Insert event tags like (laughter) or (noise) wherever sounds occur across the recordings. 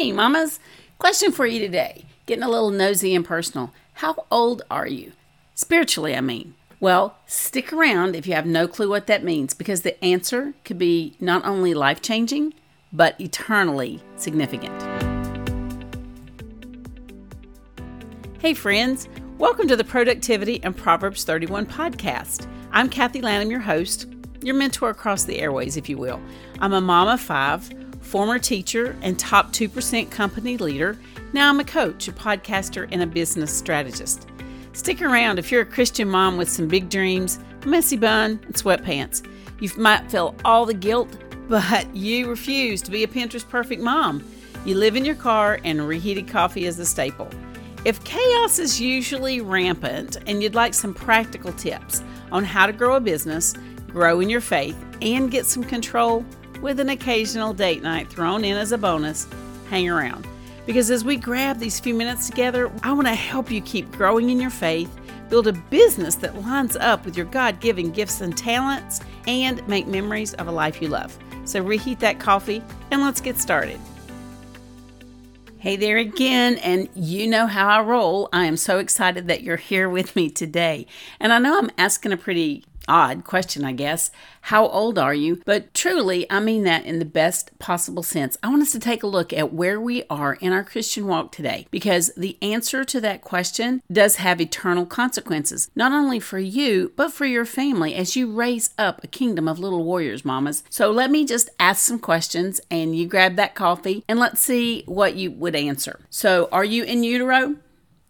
Hey, mamas. Question for you today. Getting a little nosy and personal. How old are you? Spiritually, I mean. Well, stick around if you have no clue what that means because the answer could be not only life changing, but eternally significant. Hey, friends. Welcome to the Productivity and Proverbs 31 podcast. I'm Kathy Lanham, your host, your mentor across the airways, if you will. I'm a mom of five former teacher and top 2% company leader. Now I'm a coach, a podcaster, and a business strategist. Stick around if you're a Christian mom with some big dreams, a messy bun, and sweatpants. You might feel all the guilt, but you refuse to be a Pinterest perfect mom. You live in your car, and reheated coffee is a staple. If chaos is usually rampant and you'd like some practical tips on how to grow a business, grow in your faith, and get some control, with an occasional date night thrown in as a bonus, hang around. Because as we grab these few minutes together, I want to help you keep growing in your faith, build a business that lines up with your God given gifts and talents, and make memories of a life you love. So reheat that coffee and let's get started. Hey there again, and you know how I roll. I am so excited that you're here with me today. And I know I'm asking a pretty odd question, I guess. How old are you? But truly, I mean that in the best possible sense. I want us to take a look at where we are in our Christian walk today because the answer to that question does have eternal consequences, not only for you, but for your family as you raise up a kingdom of little warriors, mamas. So let me just ask some questions and you grab that coffee and let's see what you would answer. So, are you in utero?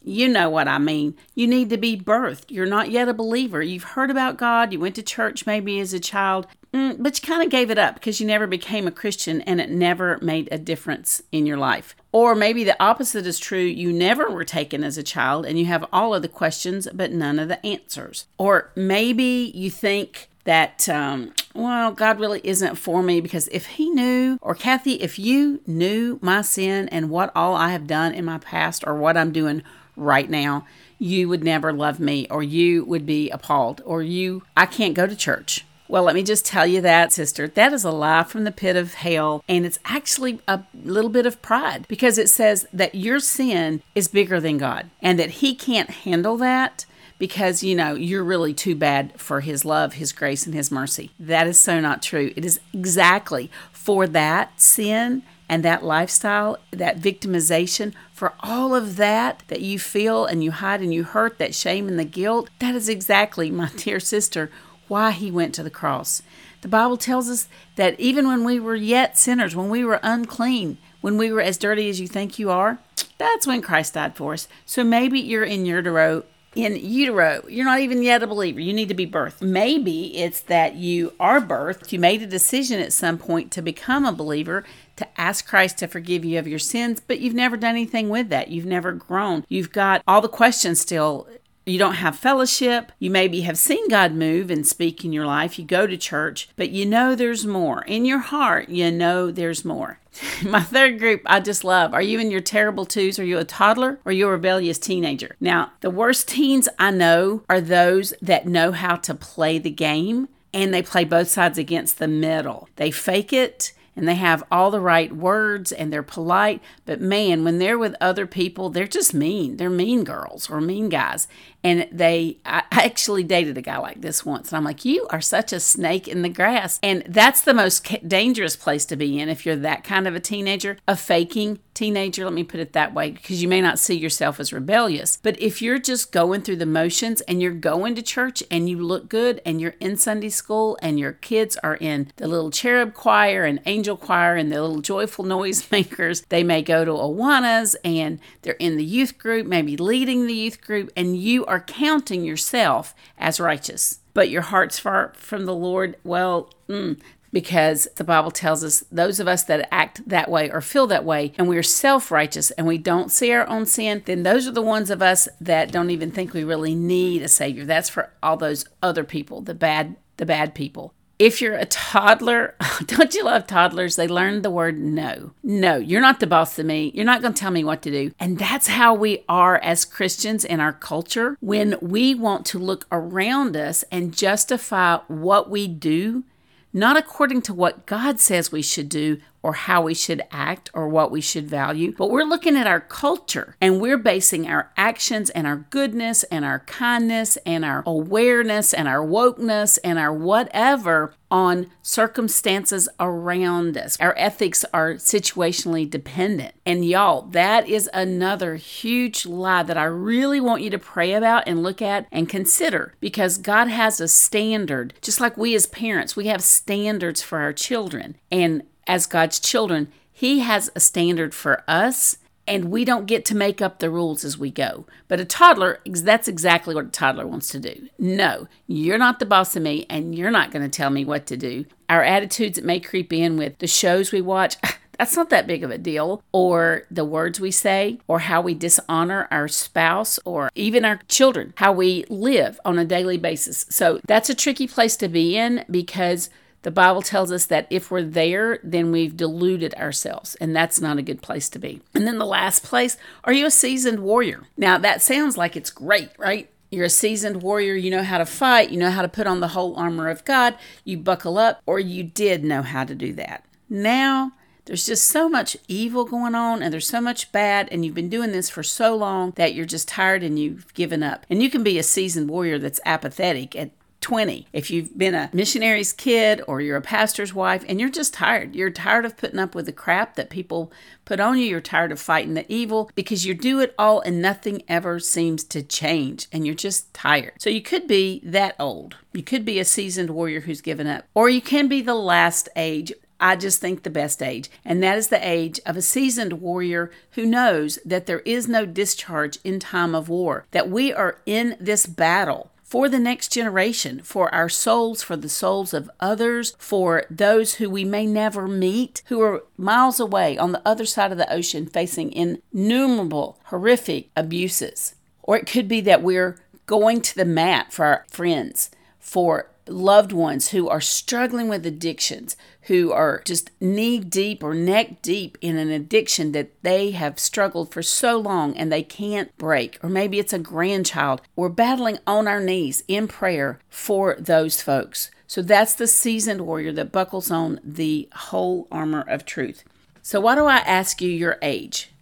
You know what I mean. You need to be birthed. You're not yet a believer. You've heard about God. You went to church maybe as a child, mm, but you kind of gave it up because you never became a Christian and it never made a difference in your life. Or maybe the opposite is true. You never were taken as a child and you have all of the questions but none of the answers. Or maybe you think that, um, well, God really isn't for me because if He knew, or Kathy, if you knew my sin and what all I have done in my past or what I'm doing right now, you would never love me, or you would be appalled, or you, I can't go to church. Well, let me just tell you that, sister. That is a lie from the pit of hell. And it's actually a little bit of pride because it says that your sin is bigger than God and that He can't handle that because, you know, you're really too bad for His love, His grace, and His mercy. That is so not true. It is exactly for that sin and that lifestyle, that victimization, for all of that that you feel and you hide and you hurt, that shame and the guilt, that is exactly, my (laughs) dear sister, why he went to the cross. The Bible tells us that even when we were yet sinners, when we were unclean, when we were as dirty as you think you are, that's when Christ died for us. So maybe you're in utero in utero. You're not even yet a believer. You need to be birthed. Maybe it's that you are birthed. You made a decision at some point to become a believer, to ask Christ to forgive you of your sins, but you've never done anything with that. You've never grown. You've got all the questions still you don't have fellowship. You maybe have seen God move and speak in your life. You go to church, but you know there's more. In your heart, you know there's more. (laughs) My third group I just love. Are you in your terrible twos? Are you a toddler or are you a rebellious teenager? Now, the worst teens I know are those that know how to play the game and they play both sides against the middle. They fake it and they have all the right words and they're polite. But man, when they're with other people, they're just mean. They're mean girls or mean guys. And they, I (laughs) actually dated a guy like this once. And I'm like, you are such a snake in the grass. And that's the most dangerous place to be in if you're that kind of a teenager, a faking teenager. Let me put it that way, because you may not see yourself as rebellious. But if you're just going through the motions and you're going to church and you look good and you're in Sunday school and your kids are in the little cherub choir and angel choir and the little joyful (laughs) noise makers, they may go to Awanas and they're in the youth group, maybe leading the youth group, and you are counting yourself as righteous, but your heart's far from the Lord, well, mm, because the Bible tells us those of us that act that way or feel that way and we're self righteous and we don't see our own sin, then those are the ones of us that don't even think we really need a Savior. That's for all those other people, the bad, the bad people if you're a toddler, (laughs) don't you love toddlers? They learn the word no. No, you're not the boss of me. You're not going to tell me what to do. And that's how we are as Christians in our culture when we want to look around us and justify what we do not according to what God says we should do, or how we should act or what we should value, but we're looking at our culture and we're basing our actions and our goodness and our kindness and our awareness and our wokeness and our whatever on circumstances around us. Our ethics are situationally dependent. And y'all, that is another huge lie that I really want you to pray about and look at and consider because God has a standard. Just like we as parents, we have standards for our children. And as God's children, He has a standard for us and we don't get to make up the rules as we go. But a toddler, that's exactly what a toddler wants to do. No, you're not the boss of me, and you're not going to tell me what to do. Our attitudes that may creep in with the shows we watch. (laughs) That's not that big of a deal. Or the words we say, or how we dishonor our spouse, or even our children, how we live on a daily basis. So that's a tricky place to be in because the Bible tells us that if we're there, then we've deluded ourselves, and that's not a good place to be. And then the last place, are you a seasoned warrior? Now, that sounds like it's great, right? You're a seasoned warrior, you know how to fight, you know how to put on the whole armor of God, you buckle up, or you did know how to do that. Now, there's just so much evil going on and there's so much bad, and you've been doing this for so long that you're just tired and you've given up. And you can be a seasoned warrior that's apathetic at 20. If you've been a missionary's kid or you're a pastor's wife and you're just tired, you're tired of putting up with the crap that people put on you, you're tired of fighting the evil because you do it all and nothing ever seems to change and you're just tired. So you could be that old. You could be a seasoned warrior who's given up, or you can be the last age I just think the best age, and that is the age of a seasoned warrior who knows that there is no discharge in time of war, that we are in this battle for the next generation, for our souls, for the souls of others, for those who we may never meet, who are miles away on the other side of the ocean facing innumerable horrific abuses. Or it could be that we're going to the mat for our friends, for loved ones who are struggling with addictions, who are just knee deep or neck deep in an addiction that they have struggled for so long and they can't break. Or maybe it's a grandchild. We're battling on our knees in prayer for those folks. So that's the seasoned warrior that buckles on the whole armor of truth. So, why do I ask you your age?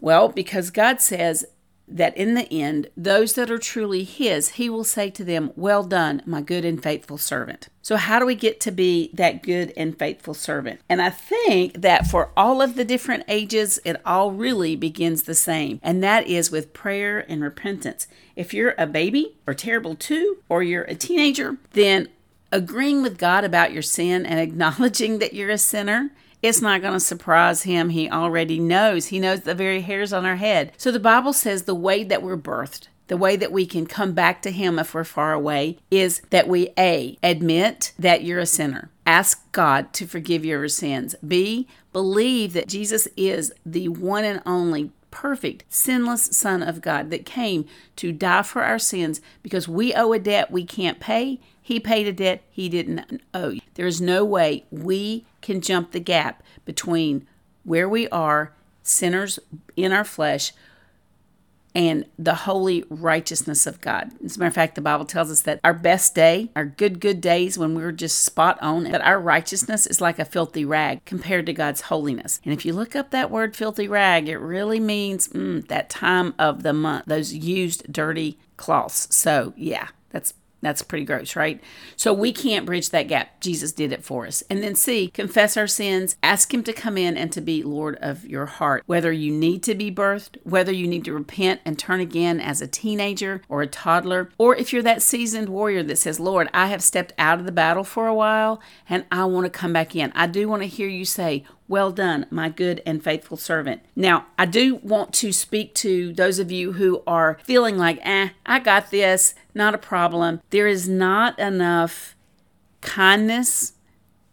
Well, because God says that in the end, those that are truly His, He will say to them, Well done, my good and faithful servant. So, how do we get to be that good and faithful servant? And I think that for all of the different ages, it all really begins the same, and that is with prayer and repentance. If you're a baby or terrible two, or you're a teenager, then agreeing with God about your sin and (laughs) acknowledging that you're a sinner it's not going to surprise him. He already knows. He knows the very hairs on our head. So the Bible says the way that we're birthed, the way that we can come back to Him if we're far away is that we A, admit that you're a sinner. Ask God to forgive your sins. B, believe that Jesus is the one and only perfect, sinless Son of God that came to die for our sins because we owe a debt we can't pay. He paid a debt he didn't owe. There is no way we can jump the gap between where we are, sinners in our flesh, and the holy righteousness of God. As a matter of fact, the Bible tells us that our best day, our good, good days when we're just spot on, that our righteousness is like a filthy rag compared to God's holiness. And if you look up that word filthy rag, it really means mm, that time of the month, those used dirty cloths. So, yeah, that's that's pretty gross, right? So we can't bridge that gap. Jesus did it for us. And then C, confess our sins, ask Him to come in and to be Lord of your heart. Whether you need to be birthed, whether you need to repent and turn again as a teenager or a toddler, or if you're that seasoned warrior that says, Lord, I have stepped out of the battle for a while and I want to come back in. I do want to hear you say, well done, my good and faithful servant. Now, I do want to speak to those of you who are feeling like, eh, I got this, not a problem. There is not enough kindness,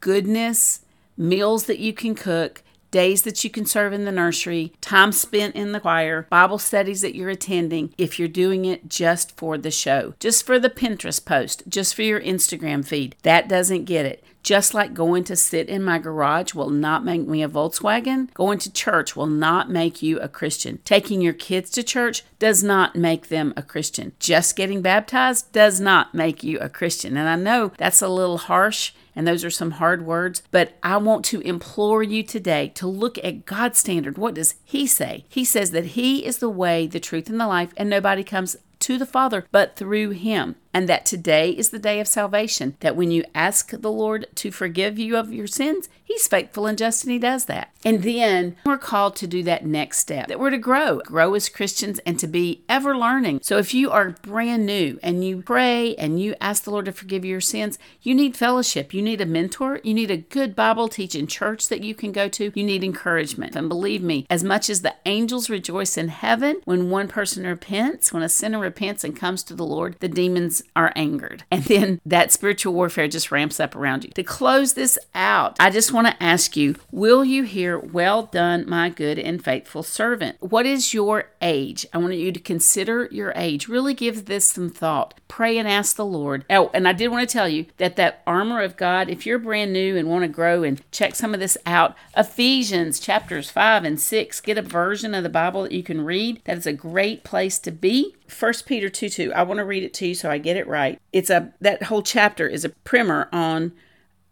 goodness, meals that you can cook, days that you can serve in the nursery, time spent in the choir, Bible studies that you're attending, if you're doing it just for the show, just for the Pinterest post, just for your Instagram feed. That doesn't get it. Just like going to sit in my garage will not make me a Volkswagen, going to church will not make you a Christian. Taking your kids to church does not make them a Christian. Just getting baptized does not make you a Christian. And I know that's a little harsh and those are some hard words, but I want to implore you today to look at God's standard. What does He say? He says that He is the way, the truth, and the life, and nobody comes to the Father but through Him and that today is the day of salvation. That when you ask the Lord to forgive you of your sins, He's faithful and just, and He does that. And then we're called to do that next step that we're to grow, grow as Christians, and to be ever learning. So if you are brand new and you pray and you ask the Lord to forgive your sins, you need fellowship. You need a mentor. You need a good Bible teaching church that you can go to. You need encouragement. And believe me, as much as the angels rejoice in heaven when one person repents, when a sinner repents and comes to the Lord, the demons are angered. (laughs) And then that spiritual warfare just ramps up around you. To close this out, I just want to ask you Will you hear, Well done, my good and faithful servant? What is your age? I want you to consider your age. Really give this some thought. Pray and ask the Lord. Oh, and I did want to tell you that that armor of God, if you're brand new and want to grow and check some of this out, Ephesians chapters 5 and 6, get a version of the Bible that you can read. That is a great place to be. 1 Peter 2 2. I want to read it to you so I get it right. It's a that whole chapter is a primer on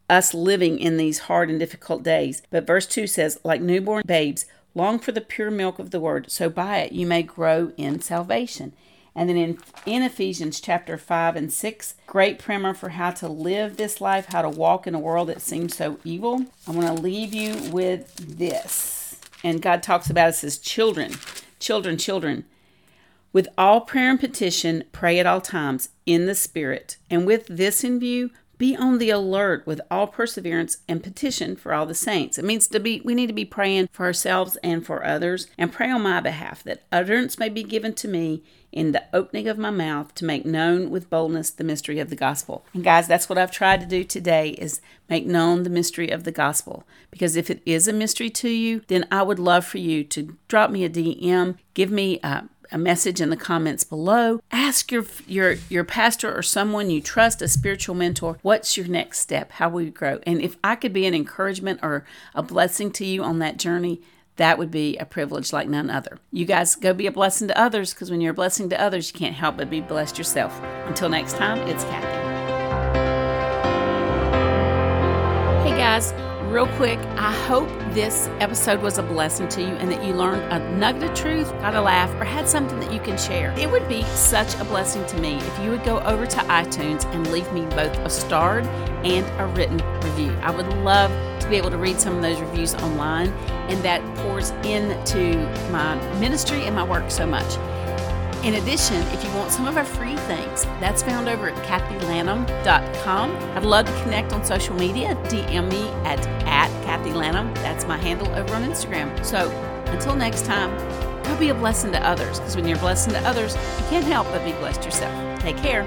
us living in these hard and difficult days. But verse 2 says, like newborn babes, long for the pure milk of the word, so by it you may grow in salvation. And then in, in Ephesians chapter 5 and 6, great primer for how to live this life, how to walk in a world that seems so evil. I want to leave you with this. And God talks about us as children, children, children. With all prayer and petition, pray at all times in the Spirit. And with this in view, be on the alert with all perseverance and petition for all the saints. It means to be we need to be praying for ourselves and for others and pray on my behalf that utterance may be given to me in the opening of my mouth to make known with boldness the mystery of the gospel. And guys, that's what I've tried to do today is make known the mystery of the gospel. Because if it is a mystery to you, then I would love for you to drop me a DM, give me a a message in the comments below. Ask your your your pastor or someone you trust, a spiritual mentor, what's your next step? How will you grow? And if I could be an encouragement or a blessing to you on that journey, that would be a privilege like none other. You guys go be a blessing to others because when you're a blessing to others, you can't help but be blessed yourself. Until next time, it's Kathy. Real quick, I hope this episode was a blessing to you and that you learned a nugget of truth, got a laugh, or had something that you can share. It would be such a blessing to me if you would go over to iTunes and leave me both a starred and a written review. I would love to be able to read some of those reviews online, and that pours into my ministry and my work so much. In addition, if you want some of our free things, that's found over at kathylanham.com. I'd love to connect on social media. DM me at, at Kathy Lanham. That's my handle over on Instagram. So until next time, go be a blessing to others because when you're a blessing to others, you can't help but be blessed yourself. Take care.